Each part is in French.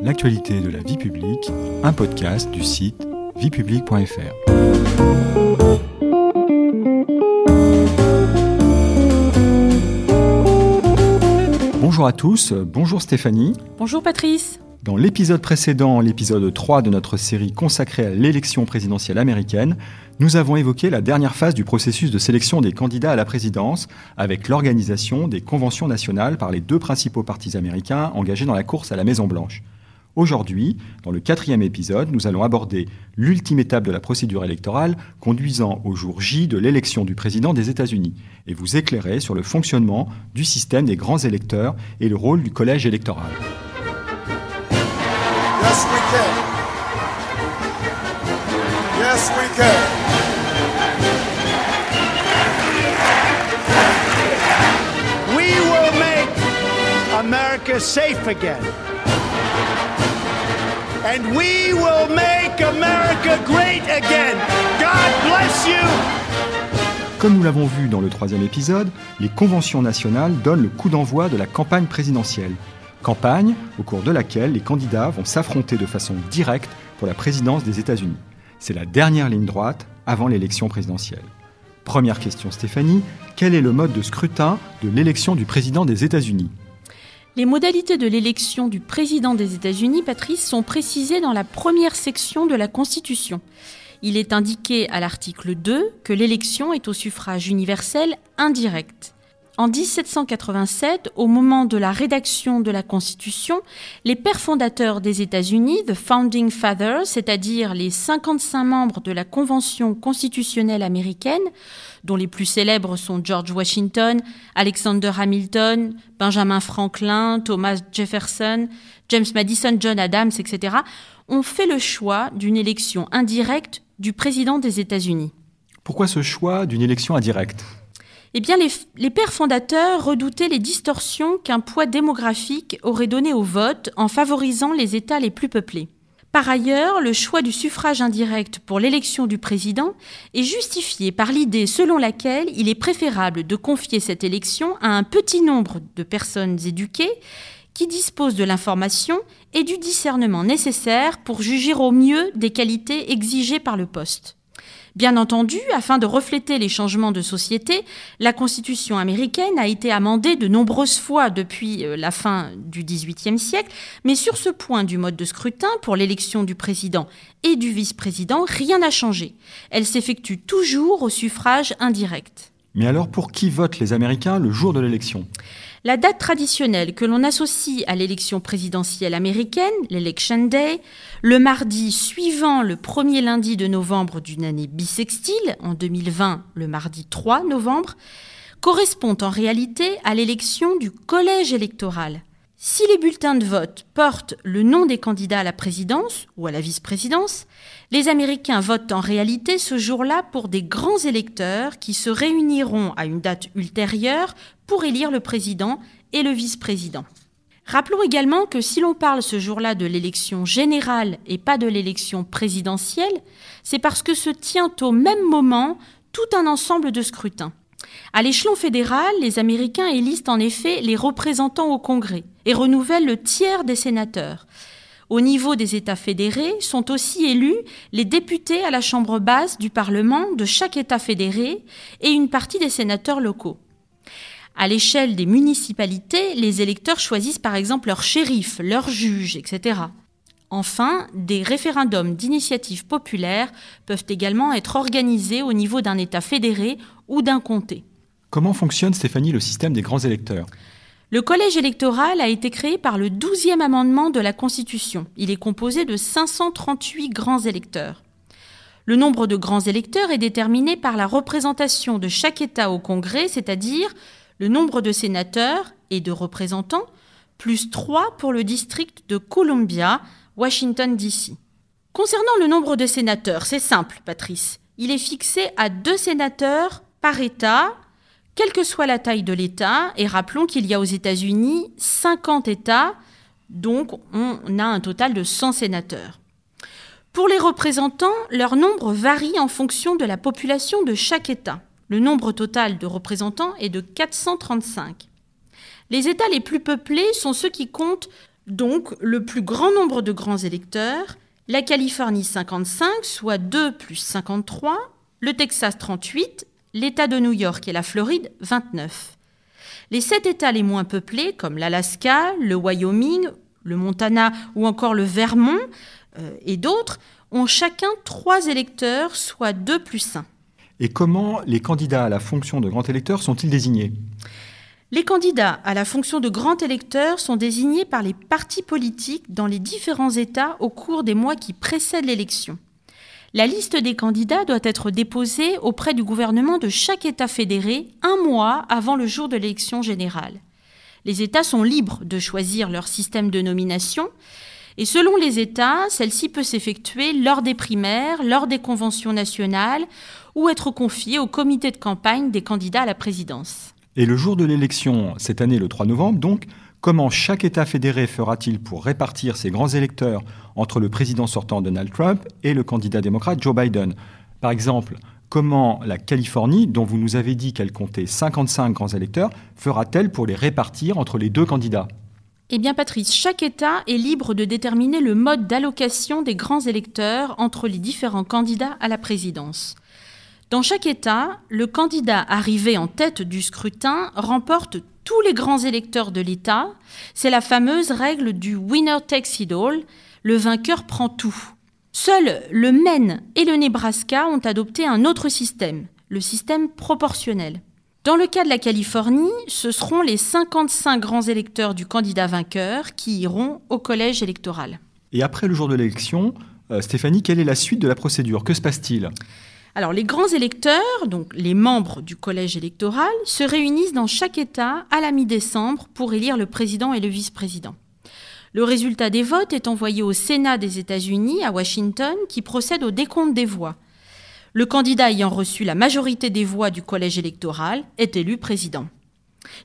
l'actualité de la vie publique, un podcast du site viepublique.fr. Bonjour à tous, bonjour Stéphanie. Bonjour Patrice. Dans l'épisode précédent, l'épisode 3 de notre série consacrée à l'élection présidentielle américaine, nous avons évoqué la dernière phase du processus de sélection des candidats à la présidence avec l'organisation des conventions nationales par les deux principaux partis américains engagés dans la course à la Maison-Blanche. Aujourd'hui, dans le quatrième épisode, nous allons aborder l'ultime étape de la procédure électorale conduisant au jour J de l'élection du président des États-Unis et vous éclairer sur le fonctionnement du système des grands électeurs et le rôle du collège électoral. Yes, we can. Yes, we can. America safe again. And we will make America great again. God bless you. Comme nous l'avons vu dans le troisième épisode, les conventions nationales donnent le coup d'envoi de la campagne présidentielle. Campagne au cours de laquelle les candidats vont s'affronter de façon directe pour la présidence des États-Unis. C'est la dernière ligne droite avant l'élection présidentielle. Première question Stéphanie, quel est le mode de scrutin de l'élection du président des États-Unis? Les modalités de l'élection du président des États-Unis, Patrice, sont précisées dans la première section de la Constitution. Il est indiqué à l'article 2 que l'élection est au suffrage universel indirect. En 1787, au moment de la rédaction de la Constitution, les pères fondateurs des États-Unis, the Founding Fathers, c'est-à-dire les 55 membres de la Convention constitutionnelle américaine, dont les plus célèbres sont George Washington, Alexander Hamilton, Benjamin Franklin, Thomas Jefferson, James Madison, John Adams, etc., ont fait le choix d'une élection indirecte du président des États-Unis. Pourquoi ce choix d'une élection indirecte? Eh bien, les, pères fondateurs redoutaient les distorsions qu'un poids démographique aurait donné au vote en favorisant les États les plus peuplés. Par ailleurs, le choix du suffrage indirect pour l'élection du président est justifié par l'idée selon laquelle il est préférable de confier cette élection à un petit nombre de personnes éduquées qui disposent de l'information et du discernement nécessaires pour juger au mieux des qualités exigées par le poste. Bien entendu, afin de refléter les changements de société, la Constitution américaine a été amendée de nombreuses fois depuis la fin du XVIIIe siècle, mais sur ce point du mode de scrutin pour l'élection du président et du vice-président, rien n'a changé. Elle s'effectue toujours au suffrage indirect. Mais alors pour qui votent les Américains le jour de l'élection? La date traditionnelle que l'on associe à l'élection présidentielle américaine, l'Election Day, le mardi suivant le premier lundi de novembre d'une année bissextile, en 2020 le mardi 3 novembre, correspond en réalité à l'élection du collège électoral. Si les bulletins de vote portent le nom des candidats à la présidence ou à la vice-présidence, les Américains votent en réalité ce jour-là pour des grands électeurs qui se réuniront à une date ultérieure pour élire le président et le vice-président. Rappelons également que si l'on parle ce jour-là de l'élection générale et pas de l'élection présidentielle, c'est parce que se tient au même moment tout un ensemble de scrutins. À l'échelon fédéral, les Américains élisent en effet les représentants au Congrès et renouvellent le tiers des sénateurs. Au niveau des États fédérés sont aussi élus les députés à la Chambre basse du Parlement de chaque État fédéré et une partie des sénateurs locaux. À l'échelle des municipalités, les électeurs choisissent par exemple leur shérif, leur juge, etc. Enfin, des référendums d'initiative populaire peuvent également être organisés au niveau d'un État fédéré ou d'un comté. Comment fonctionne, Stéphanie, le système des grands électeurs? Le collège électoral a été créé par le 12e amendement de la Constitution. Il est composé de 538 grands électeurs. Le nombre de grands électeurs est déterminé par la représentation de chaque État au Congrès, c'est-à-dire le nombre de sénateurs et de représentants, plus 3 pour le district de Columbia, Washington, D.C. Concernant le nombre de sénateurs, c'est simple, Patrice. Il est fixé à deux sénateurs par État, quelle que soit la taille de l'État. Et rappelons qu'il y a aux États-Unis 50 États, donc on a un total de 100 sénateurs. Pour les représentants, leur nombre varie en fonction de la population de chaque État. Le nombre total de représentants est de 435. Les États les plus peuplés sont ceux qui comptent donc le plus grand nombre de grands électeurs, la Californie 55, soit 2 plus 53, le Texas 38, l'État de New York et la Floride 29. Les sept États les moins peuplés, comme l'Alaska, le Wyoming, le Montana ou encore le Vermont euh, et d'autres, ont chacun trois électeurs, soit 2 plus 1. Et comment les candidats à la fonction de grand électeur sont-ils désignés? Les candidats à la fonction de grand électeur sont désignés par les partis politiques dans les différents États au cours des mois qui précèdent l'élection. La liste des candidats doit être déposée auprès du gouvernement de chaque État fédéré un mois avant le jour de l'élection générale. Les États sont libres de choisir leur système de nomination, et selon les États, celle-ci peut s'effectuer lors des primaires, lors des conventions nationales, ou être confiée au comité de campagne des candidats à la présidence. Et le jour de l'élection, cette année le 3 novembre, donc, comment chaque État fédéré fera-t-il pour répartir ses grands électeurs entre le président sortant Donald Trump et le candidat démocrate Joe Biden? Par exemple, comment la Californie, dont vous nous avez dit qu'elle comptait 55 grands électeurs, fera-t-elle pour les répartir entre les deux candidats? Eh bien, Patrice, chaque État est libre de déterminer le mode d'allocation des grands électeurs entre les différents candidats à la présidence. Dans chaque État, le candidat arrivé en tête du scrutin remporte tous les grands électeurs de l'État. C'est la fameuse règle du winner takes it all, le vainqueur prend tout. Seuls le Maine et le Nebraska ont adopté un autre système, le système proportionnel. Dans le cas de la Californie, ce seront les 55 grands électeurs du candidat vainqueur qui iront au collège électoral. Et après le jour de l'élection, euh, Stéphanie, quelle est la suite de la procédure? Que se passe-t-il? Alors, les grands électeurs, donc les membres du collège électoral, se réunissent dans chaque État à la mi-décembre pour élire le président et le vice-président. Le résultat des votes est envoyé au Sénat des États-Unis à Washington qui procède au décompte des voix. Le candidat ayant reçu la majorité des voix du collège électoral est élu président.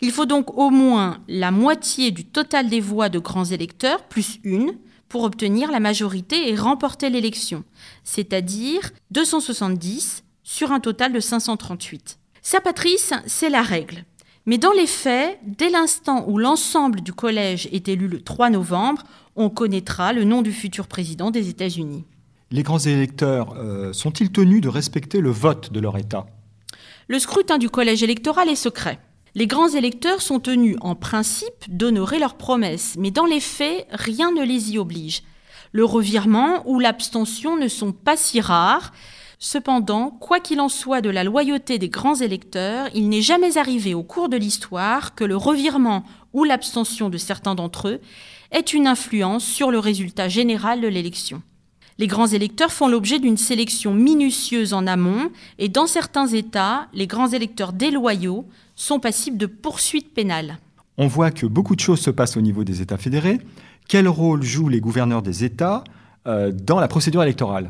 Il faut donc au moins la moitié du total des voix de grands électeurs, plus une, pour obtenir la majorité et remporter l'élection, c'est-à-dire 270 sur un total de 538. Ça, Patrice, c'est la règle. Mais dans les faits, dès l'instant où l'ensemble du collège est élu le 3 novembre, on connaîtra le nom du futur président des États-Unis. Les grands électeurs euh, sont-ils tenus de respecter le vote de leur État? Le scrutin du collège électoral est secret. Les grands électeurs sont tenus en principe d'honorer leurs promesses, mais dans les faits, rien ne les y oblige. Le revirement ou l'abstention ne sont pas si rares. Cependant, quoi qu'il en soit de la loyauté des grands électeurs, il n'est jamais arrivé au cours de l'histoire que le revirement ou l'abstention de certains d'entre eux ait une influence sur le résultat général de l'élection. Les grands électeurs font l'objet d'une sélection minutieuse en amont et dans certains États, les grands électeurs déloyaux sont passibles de poursuites pénales. On voit que beaucoup de choses se passent au niveau des États fédérés. Quel rôle jouent les gouverneurs des États euh, dans la procédure électorale?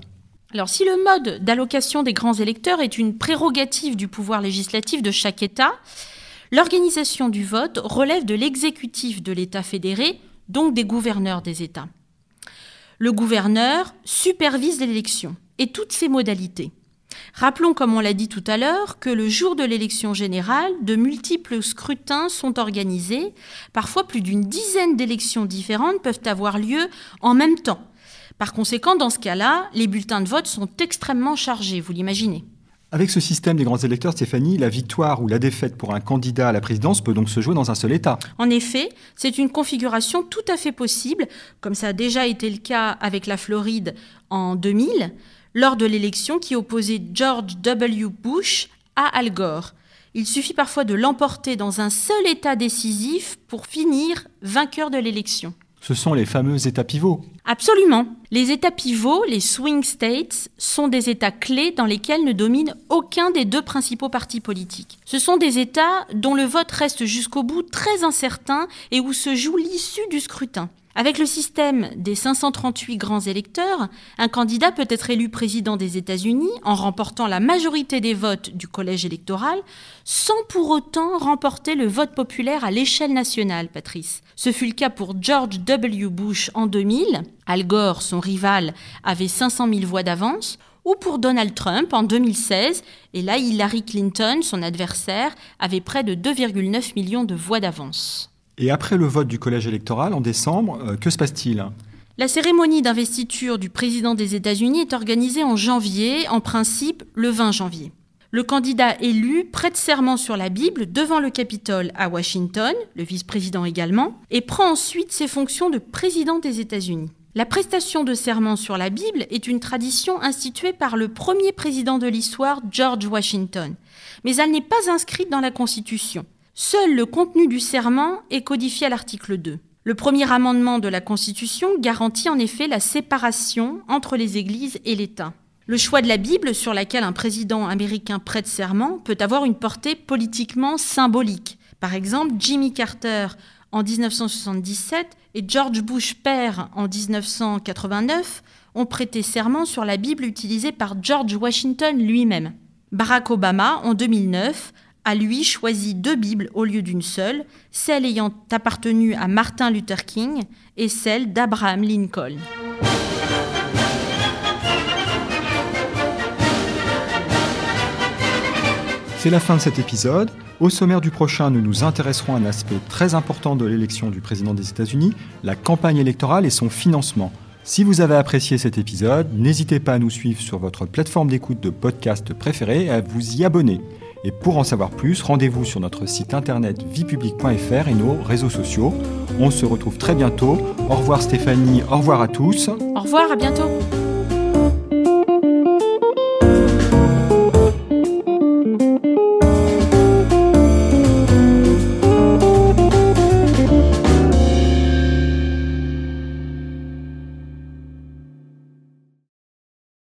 Alors si le mode d'allocation des grands électeurs est une prérogative du pouvoir législatif de chaque État, l'organisation du vote relève de l'exécutif de l'État fédéré, donc des gouverneurs des États. Le gouverneur supervise l'élection et toutes ses modalités. Rappelons, comme on l'a dit tout à l'heure, que le jour de l'élection générale, de multiples scrutins sont organisés. Parfois, plus d'une dizaine d'élections différentes peuvent avoir lieu en même temps. Par conséquent, dans ce cas-là, les bulletins de vote sont extrêmement chargés, vous l'imaginez. Avec ce système des grands électeurs, Stéphanie, la victoire ou la défaite pour un candidat à la présidence peut donc se jouer dans un seul État. En effet, c'est une configuration tout à fait possible, comme ça a déjà été le cas avec la Floride en 2000 lors de l'élection qui opposait George W. Bush à Al Gore. Il suffit parfois de l'emporter dans un seul État décisif pour finir vainqueur de l'élection. Ce sont les fameux États pivots. Absolument. Les États pivots, les swing states, sont des États clés dans lesquels ne domine aucun des deux principaux partis politiques. Ce sont des États dont le vote reste jusqu'au bout très incertain et où se joue l'issue du scrutin. Avec le système des 538 grands électeurs, un candidat peut être élu président des États-Unis en remportant la majorité des votes du collège électoral, sans pour autant remporter le vote populaire à l'échelle nationale, Patrice. Ce fut le cas pour George W. Bush en 2000, Al Gore, son rival, avait 500 000 voix d'avance, ou pour Donald Trump en 2016, et là Hillary Clinton, son adversaire, avait près de 2,9 millions de voix d'avance. Et après le vote du collège électoral en décembre, euh, que se passe-t-il? La cérémonie d'investiture du président des États-Unis est organisée en janvier, en principe le 20 janvier. Le candidat élu prête serment sur la Bible devant le Capitole à Washington, le vice-président également, et prend ensuite ses fonctions de président des États-Unis. La prestation de serment sur la Bible est une tradition instituée par le premier président de l'histoire, George Washington, mais elle n'est pas inscrite dans la Constitution. Seul le contenu du serment est codifié à l'article 2. Le premier amendement de la Constitution garantit en effet la séparation entre les églises et l'État. Le choix de la Bible sur laquelle un président américain prête serment peut avoir une portée politiquement symbolique. Par exemple, Jimmy Carter en 1977 et George Bush père en 1989 ont prêté serment sur la Bible utilisée par George Washington lui-même. Barack Obama, en 2009, a lui choisi deux Bibles au lieu d'une seule, celle ayant appartenu à Martin Luther King et celle d'Abraham Lincoln. C'est la fin de cet épisode. Au sommaire du prochain, nous nous intéresserons à un aspect très important de l'élection du président des États-Unis, la campagne électorale et son financement. Si vous avez apprécié cet épisode, n'hésitez pas à nous suivre sur votre plateforme d'écoute de podcast préférée et à vous y abonner. Et pour en savoir plus, rendez-vous sur notre site internet viepublic.fr et nos réseaux sociaux. On se retrouve très bientôt. Au revoir Stéphanie, au revoir à tous. Au revoir, à bientôt.